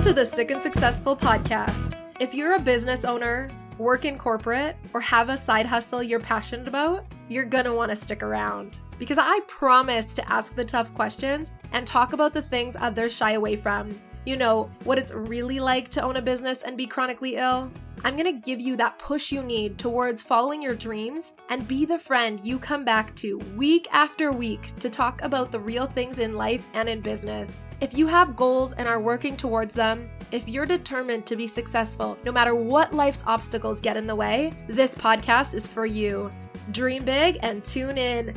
Welcome to the Sick and Successful podcast. If you're a business owner, work in corporate, or have a side hustle you're passionate about, you're gonna wanna stick around. Because I promise to ask the tough questions and talk about the things others shy away from. You know, what it's really like to own a business and be chronically ill. I'm gonna give you that push you need towards following your dreams and be the friend you come back to week after week to talk about the real things in life and in business. If you have goals and are working towards them, if you're determined to be successful no matter what life's obstacles get in the way, this podcast is for you. Dream big and tune in.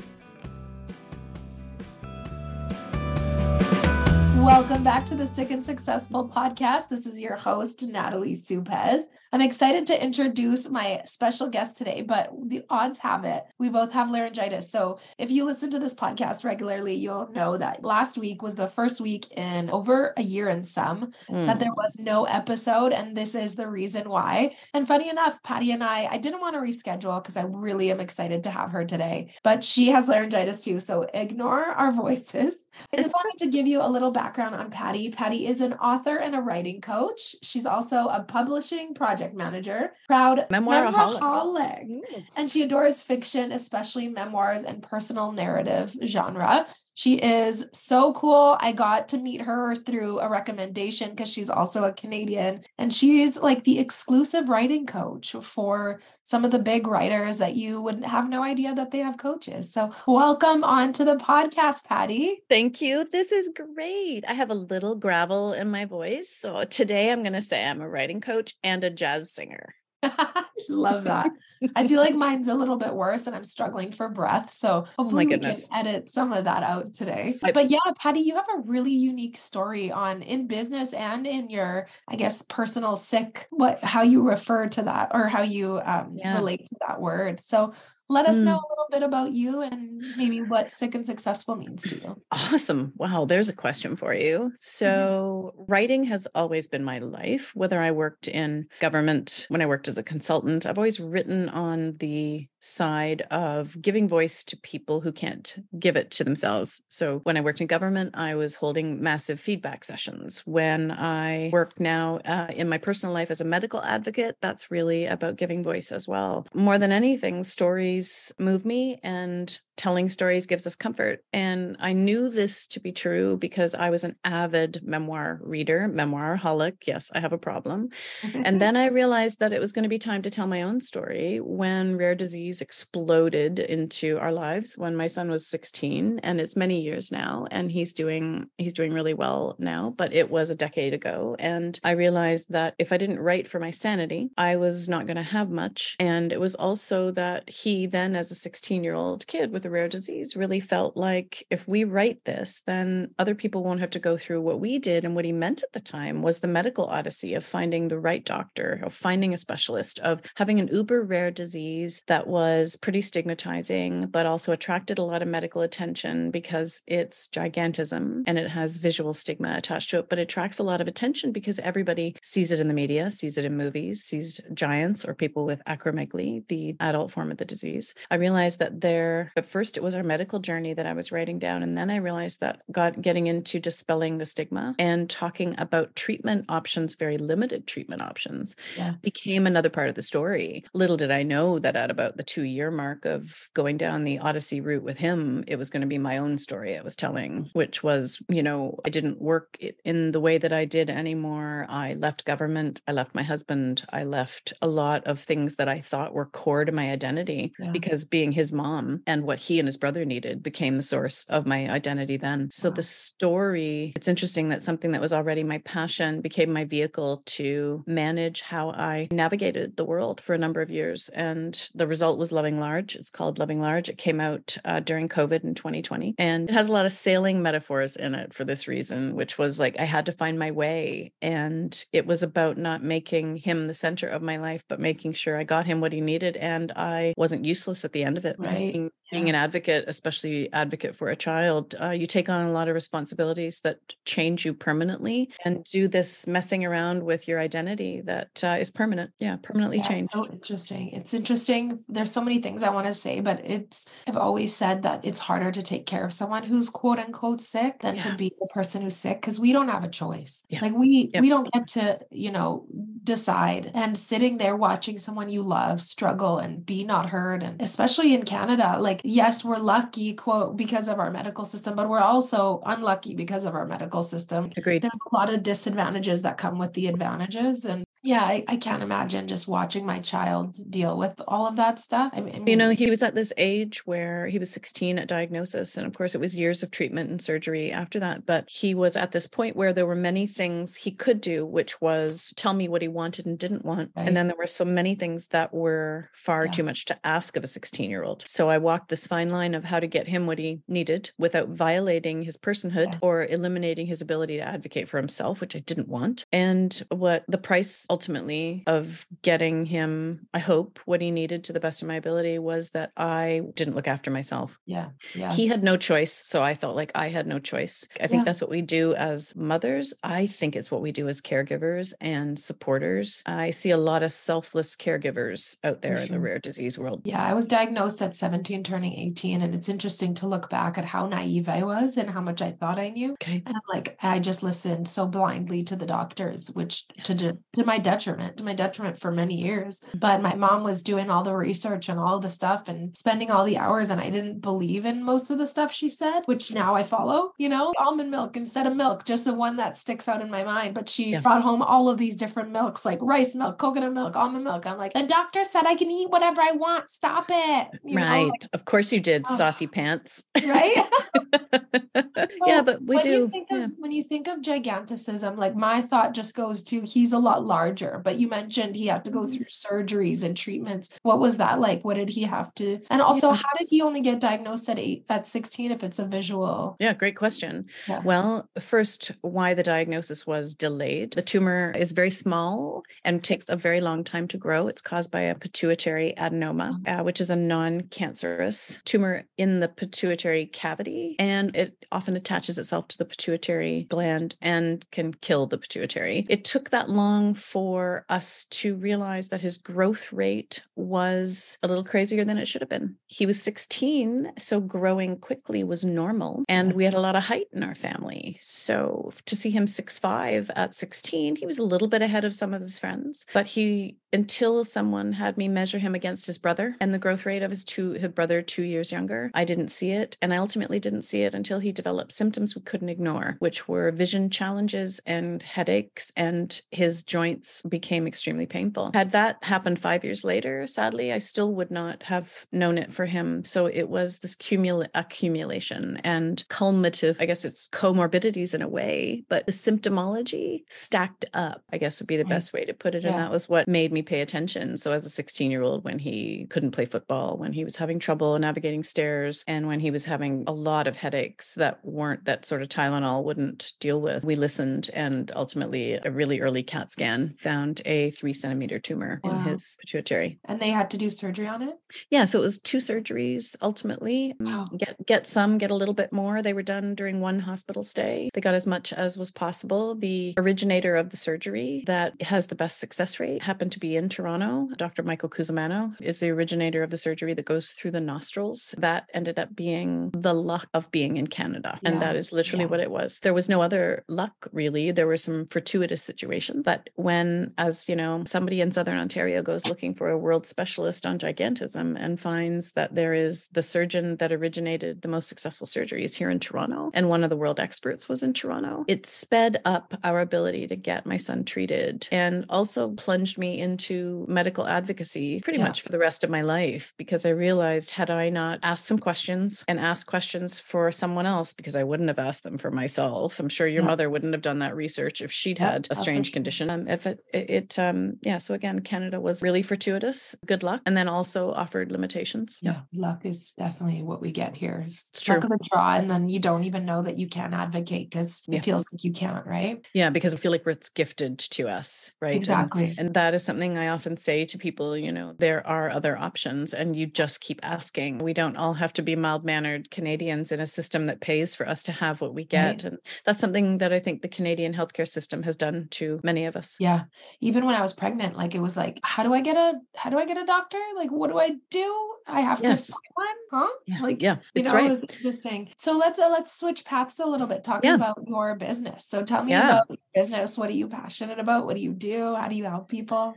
Welcome back to the Sick and Successful podcast. This is your host, Natalie Supez. I'm excited to introduce my special guest today, but the odds have it we both have laryngitis. So if you listen to this podcast regularly, you'll know that last week was the first week in over a year and some mm. that there was no episode. And this is the reason why. And funny enough, Patti and I, I didn't want to reschedule because I really am excited to have her today, but she has laryngitis too. So ignore our voices. I just wanted to give you a little background on Patti. Patti is an author and a writing coach. She's also a publishing project project manager, proud memoiraholic. And she adores fiction, especially memoirs and personal narrative genre. She is so cool. I got to meet her through a recommendation because she's also a Canadian and she's like the exclusive writing coach for some of the big writers that you would have no idea that they have coaches. So, welcome on to the podcast, Patti. Thank you. This is great. I have a little gravel in my voice. So, today I'm going to say I'm a writing coach and a jazz singer. Love that. I feel like mine's a little bit worse and I'm struggling for breath. So hopefully oh my goodness. we can edit some of that out today. I, but yeah, Patti, you have a really unique story on in business and in your, I guess, personal sick, what how you refer to that or how you um, yeah. relate to that word. So let us mm. know a little bit about you and maybe what sick and successful means to you. Awesome. Wow, there's a question for you. So, mm-hmm. writing has always been my life, whether I worked in government, when I worked as a consultant, I've always written on the side of giving voice to people who can't give it to themselves. So when I worked in government, I was holding massive feedback sessions. When I work now uh, in my personal life as a medical advocate, that's really about giving voice as well. More than anything, stories move me and telling stories gives us comfort. And I knew this to be true because I was an avid memoir reader, memoiraholic. Yes, I have a problem. and then I realized that it was going to be time to tell my own story when rare disease exploded into our lives when my son was 16 and it's many years now and he's doing he's doing really well now, but it was a decade ago and I realized that if I didn't write for my sanity, I was not going to have much and it was also that he then as a 16-year-old kid with with a rare disease really felt like if we write this, then other people won't have to go through what we did. And what he meant at the time was the medical odyssey of finding the right doctor, of finding a specialist, of having an uber rare disease that was pretty stigmatizing, but also attracted a lot of medical attention because it's gigantism and it has visual stigma attached to it, but it attracts a lot of attention because everybody sees it in the media, sees it in movies, sees giants or people with acromegaly, the adult form of the disease. I realized that there, first it was our medical journey that I was writing down. And then I realized that God getting into dispelling the stigma and talking about treatment options, very limited treatment options, yeah. became another part of the story. Little did I know that at about the two year mark of going down the Odyssey route with him, it was going to be my own story I was telling, which was, you know, I didn't work in the way that I did anymore. I left government, I left my husband, I left a lot of things that I thought were core to my identity yeah. because being his mom and what he and his brother needed became the source of my identity then. So wow. the story, it's interesting that something that was already my passion became my vehicle to manage how I navigated the world for a number of years. And the result was Loving Large. It's called Loving Large. It came out uh, during COVID in 2020. And it has a lot of sailing metaphors in it for this reason, which was like I had to find my way. And it was about not making him the center of my life, but making sure I got him what he needed and I wasn't useless at the end of it. Right. Being, being an advocate, especially advocate for a child, uh, you take on a lot of responsibilities that change you permanently and do this messing around with your identity that uh, is permanent. Yeah, permanently Yeah, changed. it's so interesting. It's interesting. There's so many things I want to say, but it's I've always said that it's harder to take care of someone who's quote unquote sick than Yeah. to be the person who's sick because we don't have a choice. Yeah. Like we Yep. we don't get to, you know, decide and sitting there watching someone you love struggle and be not heard and especially in Canada, like yes, we're lucky quote because of our medical system, but we're also unlucky because of our medical system Agreed. there's a lot of disadvantages that come with the advantages and yeah I, I can't imagine just watching my child deal with all of that stuff i mean, You know, he was at this age where he was 16 at diagnosis. And of course, it was years of treatment and surgery after that. But he was at this point where there were many things he could do, which was tell me what he wanted and didn't want. Right. And then there were so many things that were far Yeah. too much to ask of a 16 year old. So I walked this fine line of how to get him what he needed without violating his personhood Yeah. or eliminating his ability to advocate for himself, which I didn't want. And what the price ultimately of getting him, I hope, what he needed to the best of my ability was that I didn't look after myself. yeah yeah He had no choice. So I felt like I had no choice. I think Yeah. that's what we do as mothers. I think it's what we do as caregivers and supporters. I see a lot of selfless caregivers out there in the Mhm. rare disease world. yeah i was diagnosed at 17 turning 18 and it's interesting to look back at how naive i was and how much i thought i knew Okay. and I'm like i just listened so blindly to the doctors which Yes. de- to my detriment to my detriment for many years but my mom was doing all the research and all the stuff and spending all the hours and i didn't believe in most of the stuff she said which now i follow you know almond milk instead of milk just the one that sticks out in my mind but she Yeah. brought home all of these different milks like rice milk coconut milk almond milk i'm like the doctor said i can eat whatever i want stop it you right. like, of course you did, Oh. saucy pants. right yeah, but we do. You think yeah. of, when you think of giganticism, like my thought just goes to he's a lot larger. But you mentioned he had to go Mhm. through surgeries and treatments. What was that like? What did he have to? And also, Yeah. how did he only get diagnosed at eight, at sixteen? If it's a visual, Yeah, great question. Yeah. Well, first, why the diagnosis was delayed. The tumor is very small and takes a very long time to grow. It's caused by a pituitary adenoma, uh, which is a non cancerous tumor in the pituitary cavity. And it often attaches itself to the pituitary gland and can kill the pituitary. It took that long for us to realize that his growth rate was a little crazier than it should have been. He was 16, so growing quickly was normal. And we had a lot of height in our family. So to see him six five at 16, he was a little bit ahead of some of his friends. But he, until someone had me measure him against his brother and the growth rate of his two his brother two years younger, I didn't see it. And I ultimately didn't see it until he developed symptoms we couldn't ignore, which were vision challenges and headaches, and his joints became extremely painful. Had that happened five years later, sadly, I still would not have known it for him. So it was this cumul- accumulation and cumulative, I guess it's comorbidities in a way, but the symptomology stacked up, I guess would be the mm. best way to put it. And that was what made me pay attention. So as a 16 year old, when he couldn't play football, when he was having trouble navigating stairs, and when he was having a lot of headaches that weren't that sort of Tylenol wouldn't deal with, we listened and ultimately a really early CAT scan found a three centimeter tumor in his pituitary. and they had to do surgery on it. Yeah, so it was two surgeries ultimately. Mm, Wow. Get get some, get a little bit more. They were done during one hospital stay. They got as much as was possible. The originator of the surgery that has the best success rate happened to be in Toronto. Dr. Michael Cusimano is the originator of the surgery that goes through the nostrils. That ended up being the luck of being in Canada. And that is literally yeah. what it was. There was no other luck really. There were some fortuitous situations. But when, as you know, somebody in Southern Ontario goes looking for a world specialist on gigantism and finds that there is the surgeon that originated the most successful surgeries here in Toronto, and one of the world experts was in Toronto, it sped up our ability to get my son treated and also plunged me into medical advocacy pretty Yeah. much for the rest of my life because I realized had I not asked some questions and asked questions for someone else, because I wouldn't have asked them for myself. I'm sure your Yeah. mother wouldn't have done that research if she'd had a oh, strange condition. Um, if it, it, it, um, yeah. So again, Canada was really fortuitous. Good luck, and then also offered limitations. Yeah, luck is definitely what we get here. It's, It's luck true. of the draw, and then you don't even know that you can advocate because Yeah. it feels like you can't, right? Yeah, because I feel like it's gifted to us, right? Exactly. And that is something I often say to people, you know, there are other options and you just keep asking. We don't all have to be mild mannered Canadians in a system that pays for us to have what we get. And that's something that I think the Canadian healthcare system has done to many of us. Yeah. Even when I was pregnant, like it was like, how do I get a how do I get a doctor? Like, what do I do? I have Yes. to find one, huh? Yeah. Like yeah, you know, right. interesting. So let's uh, let's switch paths a little bit, talking Yeah. about your business. So tell me Yeah. about your business. What are you passionate about? What do you do? How do you help people?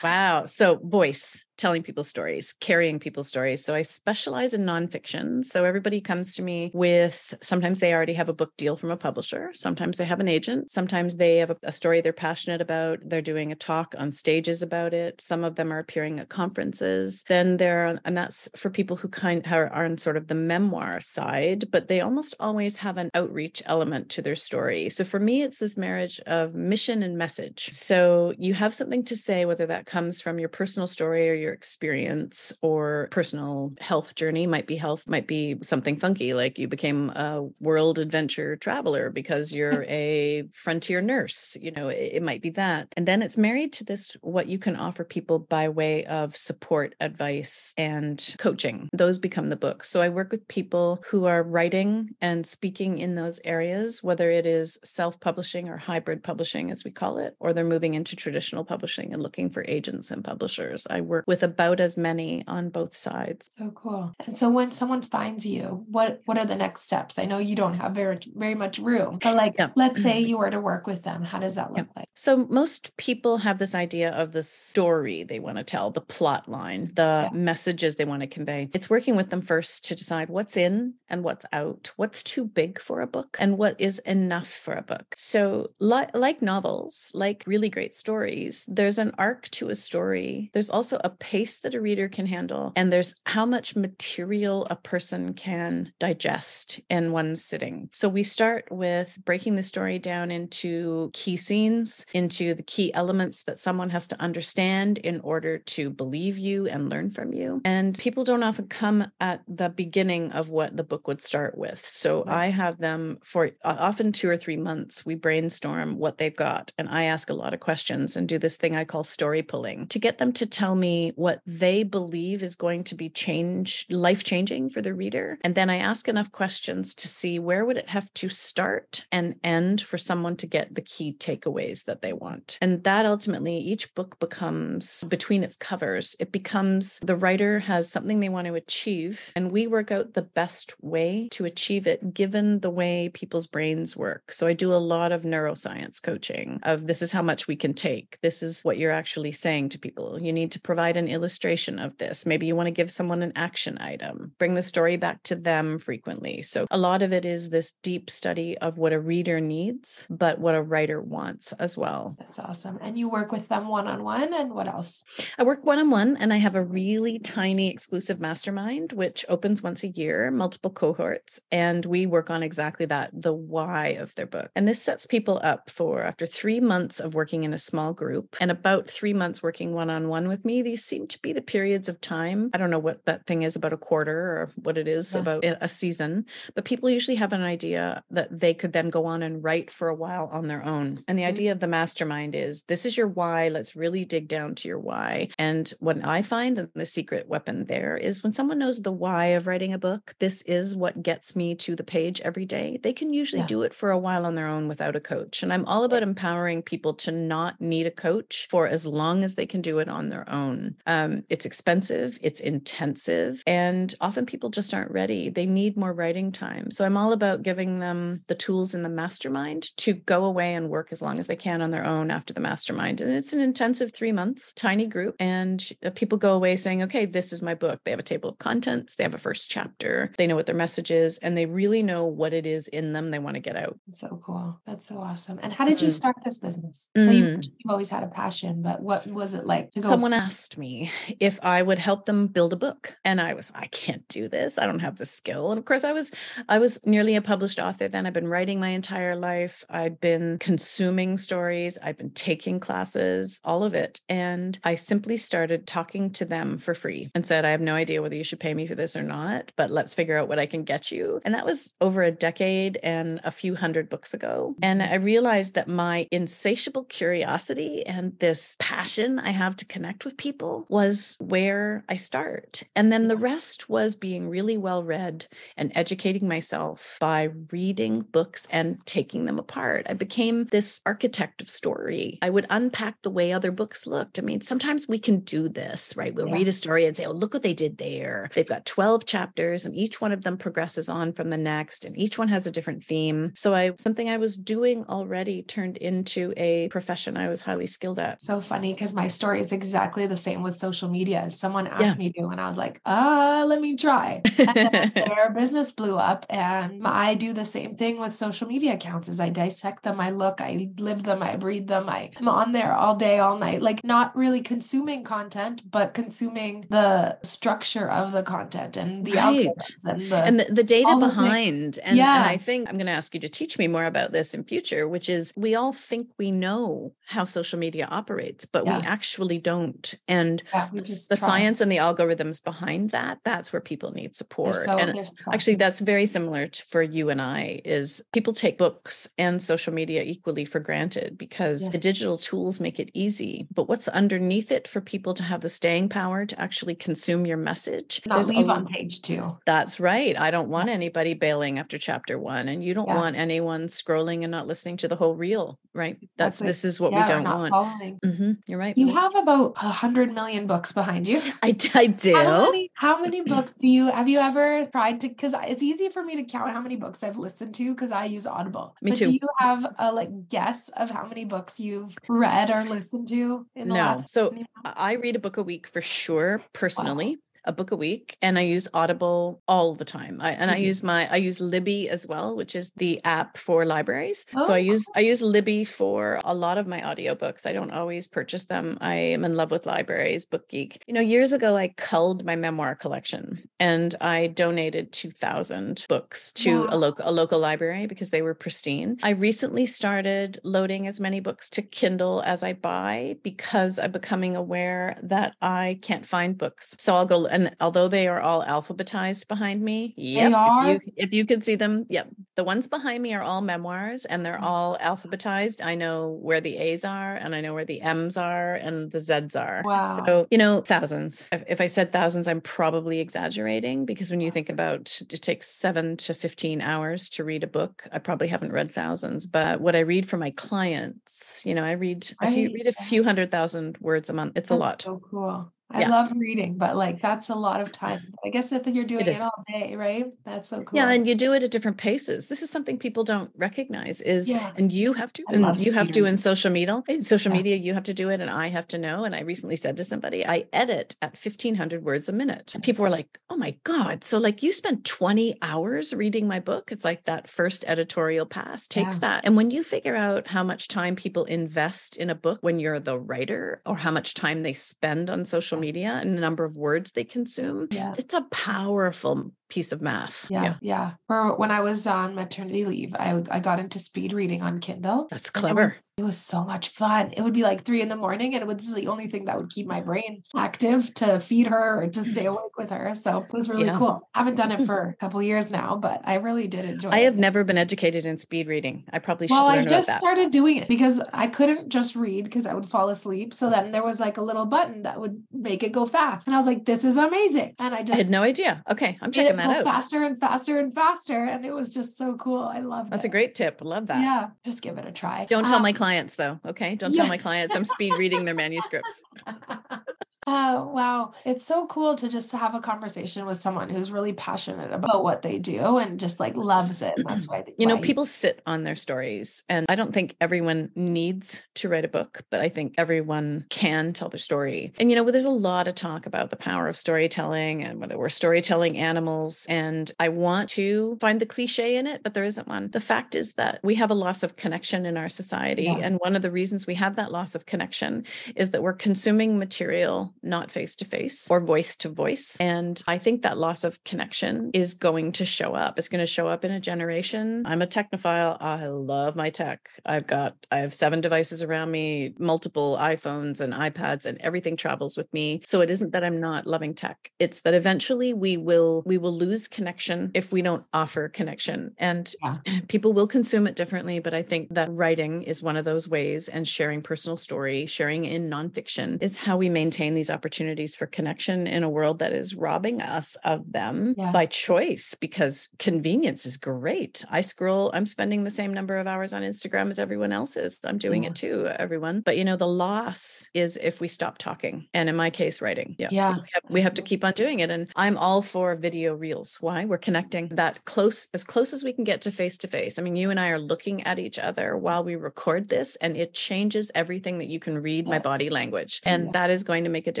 Wow. So, voice, telling people's stories, carrying people's stories. So, I specialize in nonfiction. So, everybody comes to me with sometimes they already have a book deal from a publisher. Sometimes they have an agent. Sometimes they have a, a story they're passionate about. They're doing a talk on stages about it. Some of them are appearing at conferences. Then there, and that's for people who kind are, are on sort of the memoir side, but they almost always have an outreach element to their story. So, for me, it's this marriage of mission and message. So, you have something to say, whether that comes from your personal story or your experience or personal health journey might be health might be something funky like you became a world adventure traveler because hmm. you're a frontier nurse you know it, it might be that. And then it's married to this what you can offer people by way of support advice and coaching. Those become the books. So i work with people who are writing and speaking in those areas whether it is self-publishing or hybrid publishing as we call it or they're moving into traditional publishing and looking for agents and publishers. I work with about as many on both sides. So cool. And so when someone finds you, what what are the next steps? I know you don't have very very much room, but like Yeah. let's say mm-hmm. you were to work with them, how does that look like? So most people have this idea of the story they want to tell, the plot line, the Yeah. messages they want to convey. It's working with them first to decide what's in and what's out, what's too big for a book and what is enough for a book. So li- like novels, like really great stories, there's an arc to a story. There's also a pace that a reader can handle and there's how much material a person can digest in one sitting. So we start with breaking the story down into key scenes, into the key elements that someone has to understand in order to believe you and learn from you. And people don't often come at the beginning of what the book would start with. So Right. I have them for uh, often two or three months. We brainstorm what they've got, and I ask a lot of questions and do this thing I call story pulling to get them to tell me what they believe is going to be change life changing for the reader. And then I ask enough questions to see where would it have to start and end for someone to get the key takeaways that they want. And that ultimately each book becomes between its covers, it becomes the writer has something they want to achieve and we work out the best way to achieve it given the way people's brains work. So I do a lot of neuroscience coaching of this is how much we can take. This is what you're actually saying to people. You need to provide an illustration of this. Maybe you want to give someone an action item. Bring the story back to them frequently. So a lot of it is this deep study of what a reader needs, but what a writer wants as well. That's awesome. And you work with them one on one and what else? I work one on one and I have a really tiny exclusive mastermind, which opens once a year, multiple cohorts. And we work on exactly that the why of their book. And this sets people up for after three months of working in a small group and about three months working one on one with me. These seem to be the periods of time. I don't know what that thing is about a quarter or what it is Yeah. about a season, but people usually have an idea that they could then go on and write for a while on their own. And the Mhm. idea of the mastermind is this is your why. Let's really dig down to your why. And what I find, and the secret weapon there is when someone knows the why of writing a book, this is what gets me to the page every day. They can usually Yeah. do it for a while on their own without a coach. And I'm all about empowering people to not need a coach for as long as they can do it on their own. Um, it's expensive, it's intensive, and often people just aren't ready. They need more writing time. So I'm all about giving them the tools in the mastermind to go away and work as long as they can on their own after the mastermind. And it's an intensive three months, tiny group. And uh, people go away saying, okay, this is my book. They have a table of contents, they have a first chapter, they know what their message is, and they really know what it is in them they want to get out. So cool. That's so awesome. And how did you Mhm. start this business? So you, Mm. you've always had a passion, but what was it like to go? Someone asked me, if I would help them build a book. And I was, I can't do this. I don't have the skill. And of course, I was, I was nearly a published author then. I've been writing my entire life. I've been consuming stories. I've been taking classes, all of it. And I simply started talking to them for free and said, I have no idea whether you should pay me for this or not, but let's figure out what I can get you. And that was over a decade and a few hundred books ago. And I realized that my insatiable curiosity and this passion I have to connect with people was where I start. And then the rest was being really well read and educating myself by reading books and taking them apart. I became this architect of story. I would unpack the way other books looked. I mean, sometimes we can do this, right? We'll yeah. read a story and say, oh, look what they did there. They've got 12 chapters and each one of them progresses on from the next and each one has a different theme. So I something I was doing already turned into a profession I was highly skilled at. So funny because my story is exactly the same with social media. Someone asked yeah. me to, and I was like, uh, let me try. their business blew up. And I do the same thing with social media accounts as I dissect them, I look, I live them, I breathe them. I'm on there all day, all night, like not really consuming content, but consuming the structure of the content and the right. and the, and the, the data behind. And, yeah. and I think I'm going to ask you to teach me more about this in future, which is we all think we know how social media operates, but yeah. we actually don't. And yeah, the, the science and the algorithms behind that, that's where people need support. So, and actually that's very similar to, for you and I is people take books and social media equally for granted because the digital tools make it easy. But what's underneath it for people to have the staying power to actually consume your message? Not There's leave a, on page two. That's right. I don't want anybody bailing after chapter one, and you don't want anyone scrolling and not listening to the whole reel, right? That's, this is what yeah, we don't want. Mm-hmm. You're right. You have about a hundred million books behind you. I, I do. How many, how many books do you have? You ever tried to? Because it's easy for me to count how many books I've listened to because I use Audible. Me but too. Do you have a like guess of how many books you've read or listened to? no. so I read a book a week for sure, personally. Wow a book a week and I use Audible all the time. I, and mm-hmm. I use my I use Libby as well, which is the app for libraries. Oh. So I use oh. I use Libby for a lot of my audiobooks. I don't always purchase them. I am in love with libraries, Book Geek. You know, years ago I culled my memoir collection and I donated 2000 books to wow. a local a local library because they were pristine. I recently started loading as many books to Kindle as I buy because I'm becoming aware that I can't find books. So I'll go and although they are all alphabetized behind me, yep, if you, if you can see them, yep, the ones behind me are all memoirs and they're mm. all alphabetized. I know where the A's are and I know where the M's are and the Z's are. Wow. So, you know, thousands. If, if I said thousands, I'm probably exaggerating because when you think about it takes seven to 15 hours to read a book, I probably haven't read thousands. But what I read for my clients, you know, I read, if you read a few hundred thousand words a month, it's a lot. So cool. I yeah. love reading, but like that's a lot of time. I guess if you're doing it, it, all day, right? That's so cool. Yeah, and you do it at different paces. This is something people don't recognize is yeah. and you have to and you have to in social media. In social yeah. media, you have to do it and I have to know. And I recently said to somebody, I edit at 1500 words a minute. And people were like, oh my God. So like you spent 20 hours reading my book. It's like that first editorial pass takes that. And when you figure out how much time people invest in a book when you're the writer or how much time they spend on social media and the number of words they consume. Yeah. It's a powerful piece of math. Yeah, yeah. Yeah. For when I was on maternity leave, I, I got into speed reading on Kindle. That's clever. It was, it was, so much fun. It would be like three in the morning and it was the only thing that would keep my brain active to feed her or to stay awake with her. So it was really yeah. cool. I haven't done it for a couple years now, but I really did enjoy I it. I have never been educated in speed reading. I probably should well, I just started doing it because I couldn't just read because I would fall asleep. So then there was like a little button that would make it go fast. And I was like, this is amazing. And I just I had no idea. Okay. I'm checking that out. Faster and faster and faster. And it was just so cool. I love that. That's a great tip. Love that. Yeah. Just give it a try. Don't tell um, my clients though. Okay. Don't yeah. tell my clients I'm speed reading their manuscripts. Oh, wow. It's so cool to just have a conversation with someone who's really passionate about what they do and just like loves it. And that's mm-hmm. why, they, you know, people sit on their stories. And I don't think everyone needs to write a book, but I think everyone can tell their story. And, you know, there's a lot of talk about the power of storytelling and whether we're storytelling animals. And I want to find the cliche in it, but there isn't one. The fact is that we have a loss of connection in our society. Yeah. And one of the reasons we have that loss of connection is that we're consuming material not face to face or voice to voice. And I think that loss of connection is going to show up. It's going to show up in a generation. I'm a technophile. I love my tech. I've got, I have seven devices around me, multiple iPhones and iPads, and everything travels with me. So it isn't that I'm not loving tech. It's that eventually we will, we will lose connection if we don't offer connection. And yeah. people will consume it differently. But I think that writing is one of those ways and sharing personal story, sharing in nonfiction is how we maintain these opportunities for connection in a world that is robbing us of them yeah. by choice because convenience is great. I scroll, I'm spending the same number of hours on Instagram as everyone else is. I'm doing yeah. it mm. too, everyone. But you know, the loss is if we stop talking. And in my case, writing. Yeah. yeah. We, have, we have to mm-hmm. keep on doing it. And I'm all for video reels. Why? We're connecting that close, as close as we can get to face to face. I mean, you and I are looking at each other while we record this, and it changes everything that you can read yes. my body language. And yeah. that is going to make a difference.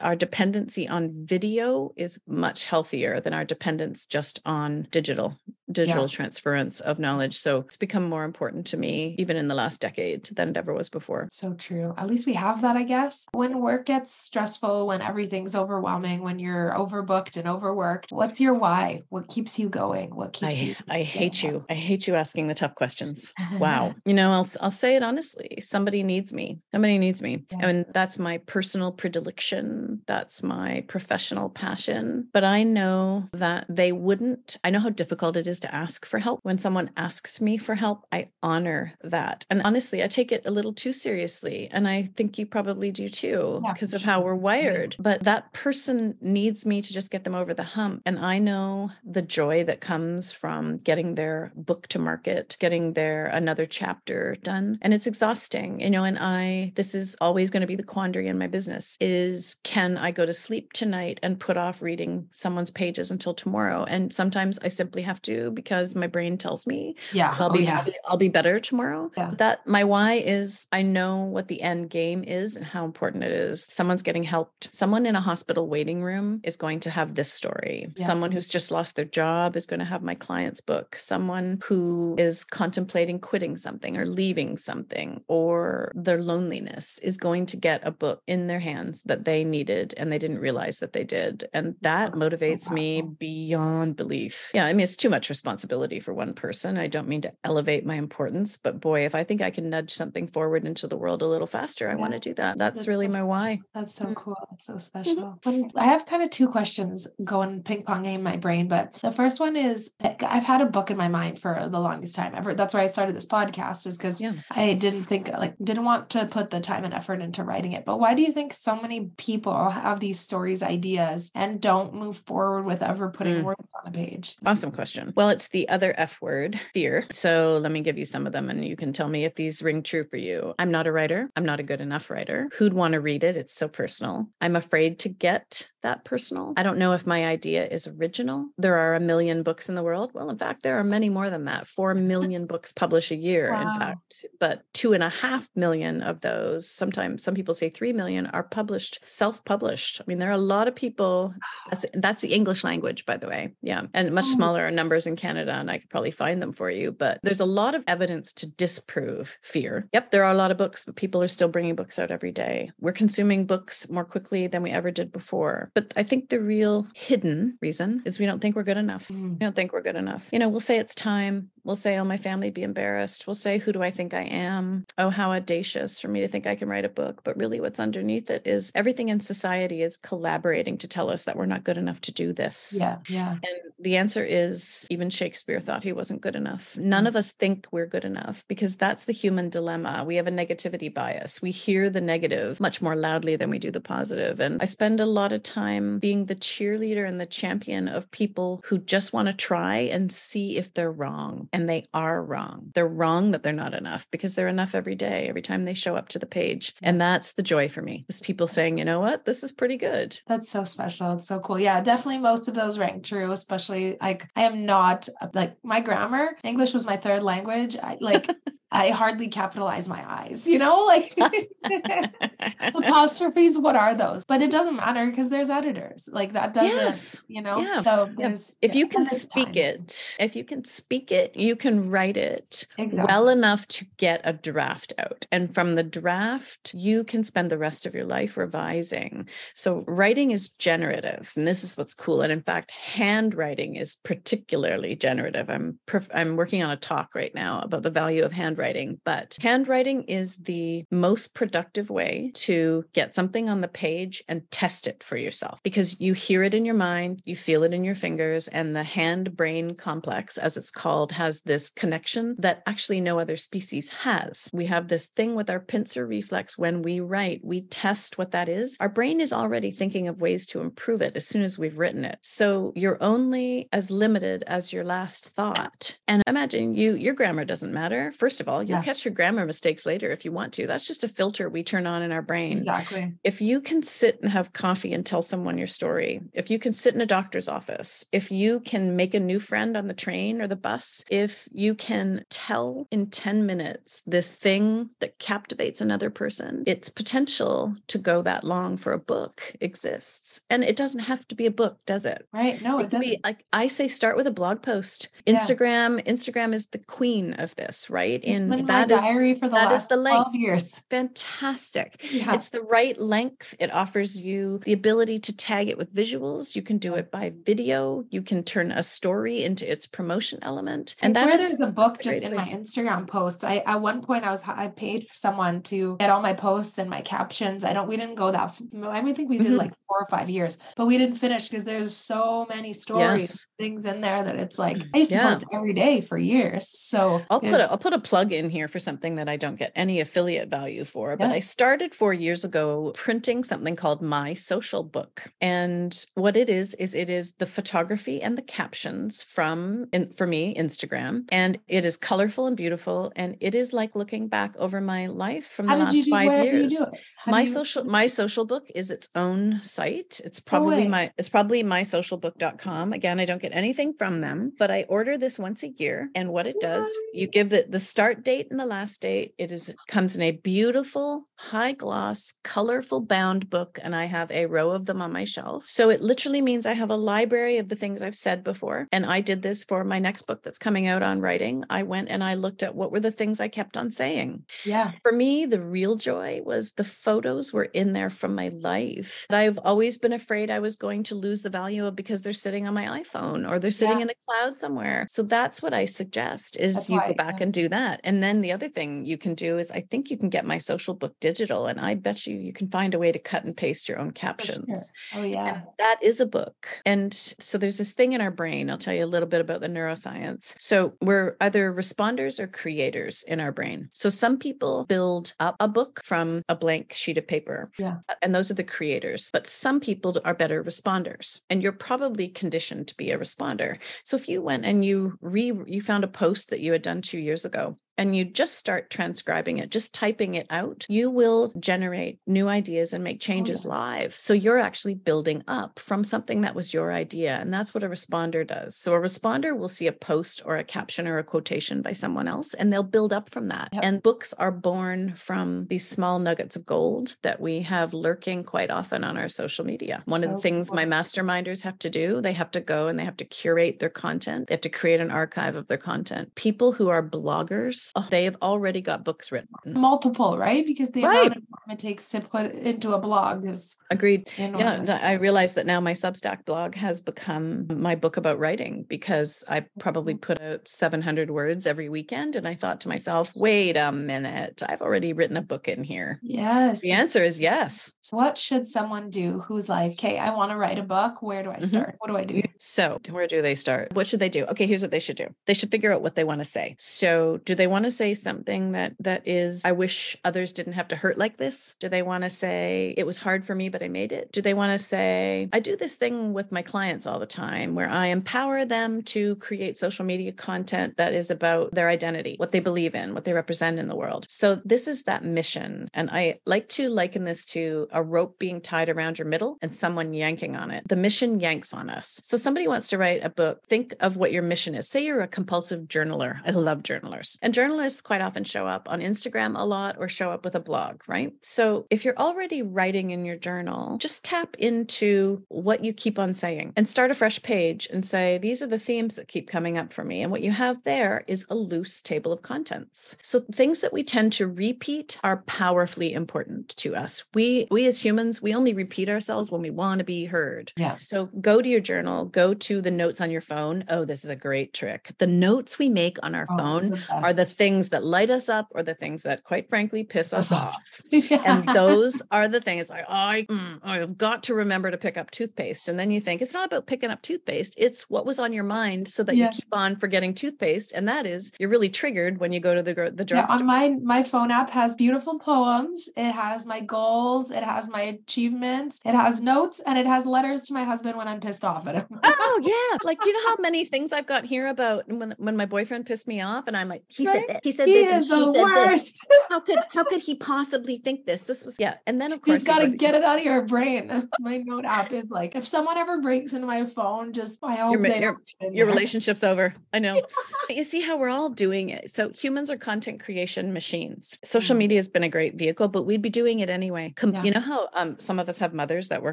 Our dependency on video is much healthier than our dependence just on digital digital yeah. transference of knowledge. So it's become more important to me, even in the last decade, than it ever was before. So true. At least we have that, I guess. When work gets stressful, when everything's overwhelming, when you're overbooked and overworked, what's your why? What keeps you going? What keeps I, you? I hate you. I hate you asking the tough questions. wow. You know, I'll I'll say it honestly. Somebody needs me. Somebody needs me. Yeah. And that's my personal predilection. That's my professional passion. But I know that they wouldn't. I know how difficult it is to ask for help. When someone asks me for help, I honor that. And honestly, I take it a little too seriously. And I think you probably do too, yeah, because of sure. how we're wired. But that person needs me to just get them over the hump. And I know the joy that comes from getting their book to market, getting their another chapter done. And it's exhausting, you know, and I, this is always going to be the quandary in my business is can I go to sleep tonight and put off reading someone's pages until tomorrow? And sometimes I simply have to because my brain tells me yeah I'll oh, be yeah. I'll, be, I'll be better tomorrow. Yeah. That my why is I know what the end game is and how important it is. Someone's getting helped. Someone in a hospital waiting room is going to have this story. Yeah. Someone who's just lost their job is going to have my client's book. Someone who is contemplating quitting something or leaving something or their loneliness is going to get a book in their hands that they needed and they didn't realize that they did. And that That's motivates so me beyond belief. Yeah, I mean it's too much responsibility for one person. I don't mean to elevate my importance, but boy, if I think I can nudge something forward into the world a little faster, I yeah. want to do that. That's, That's really my why. That's so mm. cool. That's so special. When, I have kind of two questions going ping ponging in my brain, but the first one is I've had a book in my mind for the longest time ever. That's why I started this podcast is because yeah. I didn't think like didn't want to put the time and effort into writing it. But why do you think so many people have these stories, ideas, and don't move forward with ever putting mm. words on a page? Awesome question. Well, it's the other F word, fear. So let me give you some of them and you can tell me if these ring true for you. I'm not a writer. I'm not a good enough writer. Who'd want to read it? It's so personal. I'm afraid to get that personal. I don't know if my idea is original. There are a million books in the world. Well, in fact, there are many more than that. Four million books published a year, wow. in fact, but two and a half million of those, sometimes some people say three million, are published, self published. I mean, there are a lot of people. That's, that's the English language, by the way. Yeah. And much oh. smaller numbers in Canada. And I could probably find them for you. But there's a lot of evidence to disprove fear. Yep, there are a lot of books, but people are still bringing books out every day. We're consuming books more quickly than we ever did before. But I think the real hidden reason is we don't think we're good enough. Mm. We don't think we're good enough. You know, we'll say it's time. We'll say, oh, my family be embarrassed. We'll say, who do I think I am? Oh, how audacious for me to think I can write a book. But really, what's underneath it is everything in society is collaborating to tell us that we're not good enough to do this. Yeah. Yeah. And the answer is even Shakespeare thought he wasn't good enough. None mm. of us think we're good enough because that's the human dilemma. We have a negativity bias. We hear the negative much more loudly than we do the positive. And I spend a lot of time being the cheerleader and the champion of people who just want to try and see if they're wrong and they are wrong. They're wrong that they're not enough because they're enough every day, every time they show up to the page. And that's the joy for me is people saying, you know what, this is pretty good. That's so special. It's so cool. Yeah, definitely most of those rank true, especially like I am not uh, like my grammar, English was my third language. I like I hardly capitalize my eyes, you know, like apostrophes, what are those? But it doesn't matter because there's editors. Like that doesn't, yes. you know. Yeah. So yeah. if you can speak time. it, if you can speak it, you can write it exactly. well enough to get a draft out. And from the draft, you can spend the rest of your life revising. So writing is generative. And this is what's cool. And in fact, handwriting is particularly generative. I'm I'm working on a talk right now about the value of handwriting, but handwriting is the most productive way to get something on the page and test it for yourself because you hear it in your mind, you feel it in your fingers, and the hand brain complex, as it's called, has this connection that actually no other species has. We have this thing with our pincer reflex when we write, we test what that is. Our brain is already thinking of ways to improve it as soon as we've written it. So you're only as limited as your last thought. And imagine you, your grammar doesn't matter. First of all, you'll yeah. catch your grammar mistakes later if you want to. That's just a filter we turn on in our brain. Exactly. If you can sit and have coffee and tell someone your story, if you can sit in a doctor's office, if you can make a new friend on the train or the bus, if you can tell in 10 minutes this thing that captivates another person, its potential to go that long for a book exists. And it doesn't have to be a book, does it? Right. No, it, it doesn't. Be, like I say, start with a blog post. Instagram, yeah. Instagram is the queen of this, right? It's In that diary is, for the that last is the length. 12 years. Fantastic. Yeah. It's the right length. It offers you the ability to tag it with visuals. You can do it by video. You can turn a story into its promotion element. And that is, there's a book just in place. my Instagram post. I at one point I was I paid someone to get all my posts and my captions. I don't we didn't go that I mean, I think we did mm-hmm. like four or five years, but we didn't finish because there's so many stories, yes. things in there that it's like I used to yeah. post every day for years. So I'll put a, I'll put a plug in here for something that I don't get any affiliate value for, but yeah. I started four years ago printing something called My Social Book. And what it is is it is the photography and the captions from in, for me Instagram. And it is colorful and beautiful and it is like looking back over my life from the last 5 years. my social my social book is its own site. It's probably my it's probably mysocialbook.com again i don't get anything from them but i order this once a year and what it does you give the the start date and the last date it is comes in a beautiful high gloss colorful bound book and i have a row of them on my shelf so it literally means i have a library of the things i've said before and i did this for my next book that's coming out on writing i went and i looked at what were the things i kept on saying yeah for me the real joy was the photos were in there from my life that I've always been afraid I was going to lose the value of because they're sitting on my iPhone or they're sitting yeah. in a cloud somewhere. So that's what I suggest is that's you why, go back yeah. and do that. And then the other thing you can do is I think you can get my social book digital and I bet you you can find a way to cut and paste your own captions. Sure. Oh yeah. And that is a book. And so there's this thing in our brain. I'll tell you a little bit about the neuroscience. So we're either responders or creators in our brain. So some people build up a book from a blank sheet of paper. Yeah. And those are the creators. But some people are better responders. And you're probably conditioned to be a responder. So if you went and you re you found a post that you had done two years ago and you just start transcribing it, just typing it out, you will generate new ideas and make changes oh, yeah. live. So you're actually building up from something that was your idea. And that's what a responder does. So a responder will see a post or a caption or a quotation by someone else, and they'll build up from that. Yep. And books are born from these small nuggets of gold that we have lurking quite often on our social media. One so of the things cool. my masterminders have to do, they have to go and they have to curate their content, they have to create an archive of their content. People who are bloggers Oh, they have already got books written. Multiple, right? Because the right. amount of time it takes to put into a blog is agreed. Enormous. Yeah, I realize that now my Substack blog has become my book about writing because I probably mm-hmm. put out 700 words every weekend, and I thought to myself, "Wait a minute, I've already written a book in here." Yes. The answer is yes. What should someone do who's like, "Okay, I want to write a book. Where do I mm-hmm. start? Mm-hmm. What do I do?" So, where do they start? What should they do? Okay, here's what they should do. They should figure out what they want to say. So, do they want to say something that that is I wish others didn't have to hurt like this? Do they want to say it was hard for me but I made it? Do they want to say I do this thing with my clients all the time where I empower them to create social media content that is about their identity, what they believe in, what they represent in the world. So this is that mission and I like to liken this to a rope being tied around your middle and someone yanking on it. The mission yanks on us. So somebody wants to write a book, think of what your mission is. Say you're a compulsive journaler. I love journalers. And journalists quite often show up on Instagram a lot or show up with a blog, right? So if you're already writing in your journal, just tap into what you keep on saying and start a fresh page and say, these are the themes that keep coming up for me. And what you have there is a loose table of contents. So things that we tend to repeat are powerfully important to us. We we as humans, we only repeat ourselves when we want to be heard. Yeah. So go to your journal, go to the notes on your phone. Oh, this is a great trick. The notes we make on our Oh, phone the are the. Things that light us up or the things that quite frankly piss us Uh-huh. off. Yeah. And those are the things I, I mm, I've got to remember to pick up toothpaste. And then you think it's not about picking up toothpaste. It's what was on your mind so that Yeah. you keep on forgetting toothpaste. And that is you're really triggered when you go to the, the Yeah, drugstore. on my my phone app has beautiful poems. It has my goals. It has my achievements. It has notes, and it has letters to my husband when I'm pissed off at him. Oh yeah, like you know how many things I've got here about when when my boyfriend pissed me off, and I'm like, he Right? said that, he said he this, and is she the said this. How could how could he possibly think this? This was yeah, and then of course, You course just got to you get it out of your brain. My note app is like, if someone ever breaks into my phone, just I hope ma- they your- don't your relationship's over. I know. But you see how we're all doing it. So humans are content creation machines. Social Mm. media has been a great vehicle, but we'd be doing it anyway. Com- Yeah. You know how um, some of us have mothers that were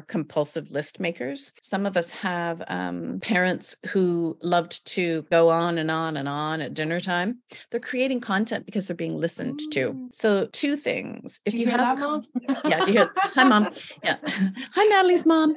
compulsive list makers. Some of us have um, parents who loved to go on and on and on at dinner time. They're creating content because they're being listened to. Mm. So two things. If you, hear have con- Mom? yeah, do you hear? Hi, mom. Yeah. Hi, Natalie's mom.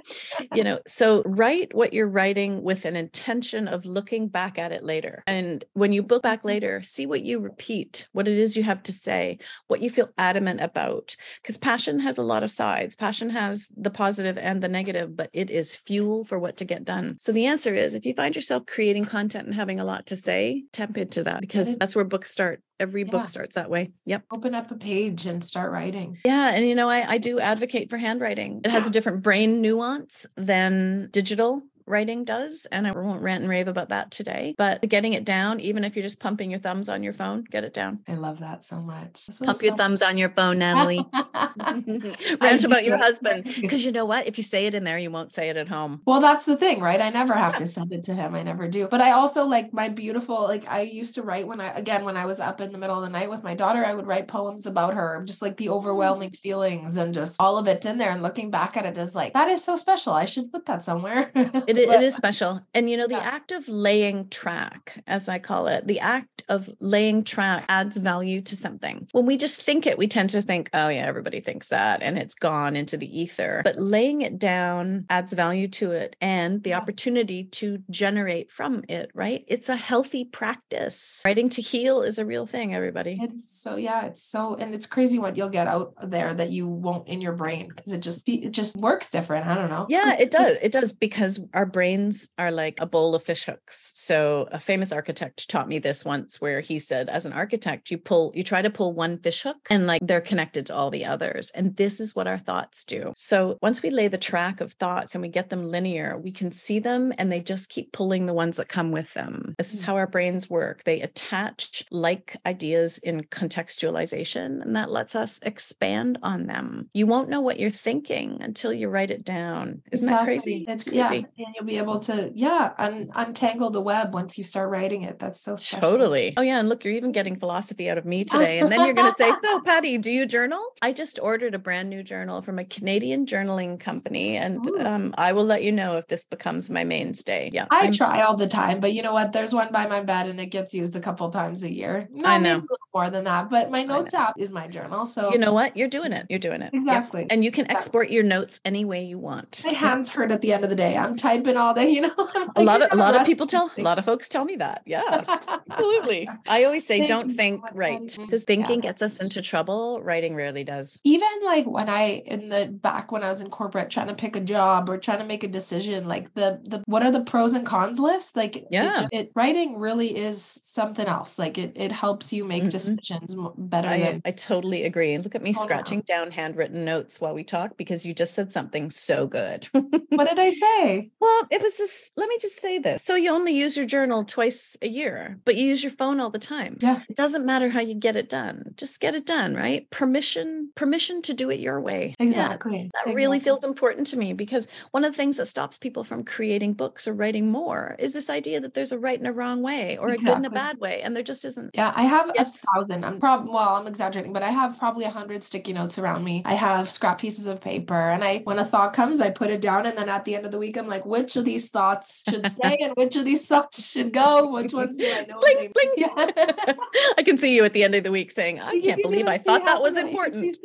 You know, so write what you're writing with an intention of looking back at it later. And when you book back later, see what you repeat, what it is you have to say, what you feel adamant about. Because passion has a lot of sides. Passion has the positive and the negative, but it is fuel for what to get done. So the answer is if you find yourself creating content and having a lot to say, tap into that because that's where books start. Every Yeah. book starts that way. Yep. Open up a page and start writing. Yeah, and you know, I, I do advocate for handwriting. It has a different brain nuance than digital writing does, and I won't rant and rave about that today. But getting it down, even if you're just pumping your thumbs on your phone, get it down. I love that so much. Pump your thumbs on your phone, Natalie. Rant about your husband, because you know what? If you say it in there, you won't say it at home. Well, that's the thing, right? I never have to send it to him. I never do. But I also like my beautiful, like I used to write when I, again, when I was up in the middle of the night with my daughter, I would write poems about her, just like the mm. overwhelming feelings and just all of it's in there. And looking back at it is like, that is so special. I should put that somewhere. It, But- it is special. And you know, the Yeah. act of laying track, as I call it, the act of laying track adds value to something. When we just think it, we tend to think, oh, yeah, everybody thinks that and it's gone into the ether. But laying it down adds value to it and the Yeah. opportunity to generate from it, right? It's a healthy practice. Writing to heal is a real thing, everybody. It's so yeah, it's so and it's crazy what you'll get out there that you won't in your brain because it just it just works different. I don't know. Yeah, it does. It does because our brains are like a bowl of fish hooks. So a famous architect taught me this once where he said as an architect you pull you try to pull one fish hook and like they're connected to all the others and this is what our thoughts do. So once we lay the track of thoughts and we get them linear, we can see them and they just keep pulling the ones that come with them. This is Mm. how our brains work. They attach like ideas in contextualization and that lets us expand on them. You won't know what you're thinking until you write it down. Isn't that crazy? It's, It's yeah, crazy. And you'll be able to yeah un- untangle the web once you start writing it. That's so special. Totally. Oh, yeah. And look, you're even getting philosophy out of me today. And then you're going to say, So, Patti, do you journal? I just ordered a brand new journal from a Canadian journaling company. And um, I will let you know if this becomes my mainstay. Yeah. I I'm- try all the time, but you know what? There's one by my bed and it gets used a couple times a year. No, I know. more than that. But my notes app is my journal. So You know what? You're doing it. You're doing it. Exactly. And you can Yeah. export your notes any way you want. my hands hurt at the end of the day. I'm typing all day, you know. I'm A lot of a lot of people tell a lot of folks tell me that. Yeah. Absolutely. I always say don't think right because Yeah. thinking gets us into trouble. Writing rarely does. even like when I in the back when I was in corporate trying to pick a job or trying to make a decision, like the the what are the pros and cons list? Like Yeah. ju- it, writing really is something else. Like it it helps you make Mhm. decisions better I, than I totally agree. Look at me Oh, no. scratching down handwritten notes while we talk because you just said something so good. what did I say? Well, it was this. Let me just say this. So you only use your journal twice a year, but you use your phone all the time. Yeah. It doesn't matter how you get it done. Just get it done, right? Permission, permission to do it your way. Yeah, Exactly. that really feels important to me because one of the things that stops people from creating books or writing more is this idea that there's a right and a wrong way or a good and a bad way. And there just isn't. Yeah, I have Yes. a thousand. I'm probably well, I'm exaggerating, but I have probably a hundred sticky notes around me. I have scrap pieces of paper, and I when a thought comes, I put it down, and then at the end of the week, I'm like, which of these thoughts should stay, and which of these thoughts should go? Which ones do I know? Bling, bling. Yeah. I can see you at the end of the week saying, I You can't can believe I thought that was important.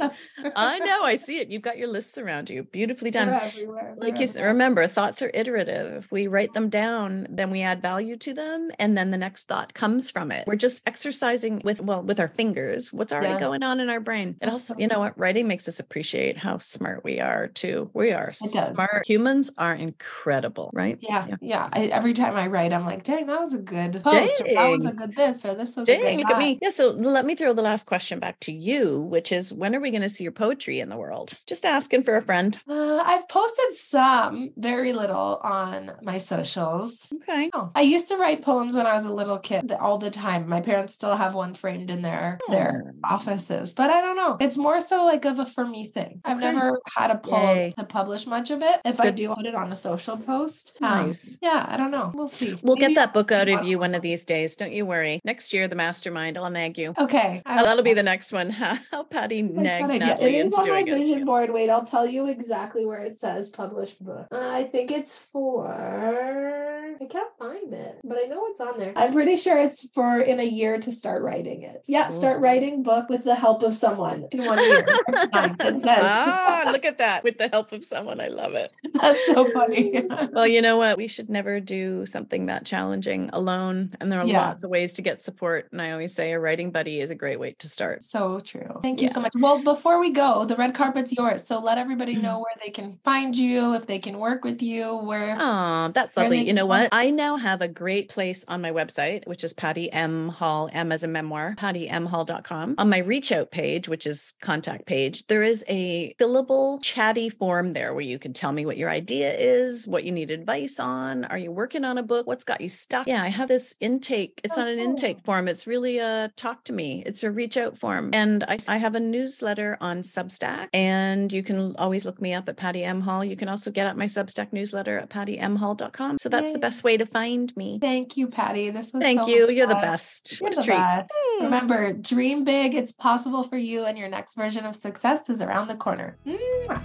I know, I see it. You've got your lists around you. Beautifully They're done. everywhere. Like They're you s- everywhere. remember, thoughts are iterative. If we write them down, then we add value to them, and then the next thought comes from it. We're just exercising with well, with our fingers, what's already Yeah. going on in our brain. It also, you know what, writing makes us appreciate how smart we are too. We are smart. Humans are incredible, right? Yeah, yeah. I, every time I write, I'm like, dang, that was a good post, or that was a good this, or this was a Dang, good look at me. Yeah, so let me throw the last question back to you, which is when are we going to see your poetry in the world? Just asking for a friend. Uh, I've posted some, very little, on my socials. Okay. Oh, I used to write poems when I was a little kid all the time. My parents still have one framed in their their Oh. offices, but I don't know. It's more so like of a for me thing. I've Okay. never had a poem Yay. to publish much of it. If I do put it on a social post, um, Nice. yeah, I don't know. We'll see. We'll get that book out of you one of these days. Don't you worry. Next year, the mastermind, I'll nag you. Okay, I- That'll be the next one. How Patti nagged. Natalie into on my doing it. vision board. Wait, I'll tell you exactly where it says published book. Uh, I think it's for. I can't find it, but I know it's on there. I'm pretty sure it's for in a year to start writing it. Yeah, start writing book with the help of someone in one year. It says. Ah, look at that. With the help of someone. I love it. That's so funny. Well, you know what? We should never do something that challenging alone. And there are Yeah. lots of ways to get support. And I always say a writing buddy is a great way to start. so true. Thank you so much. Well, before we go, the red carpet's yours. So let everybody mm. know where they can find you, if they can work with you, where. Oh, that's Where lovely. You know what? I now have a great place on my website, which is Patti M Hall, M as a memoir, pattimhall.com. On my reach out page, which is contact page, there is a fillable chatty form there where you can tell me what your idea is, what you need advice on. Are you working on a book? What's got you stuck? Yeah, I have this intake. It's Oh, not an intake form. It's really a talk to me. It's a reach out form. And I, I have a newsletter on Substack and you can always look me up at Patti M Hall. You can also get at my Substack newsletter at pattimhall.com. So that's the best way to find me. Thank you, Patti. This was Thank so you. You're the best. You're What the treat. best. Hmm. Remember, dream big. It's possible for you, and your next version of success is around the corner. Mwah.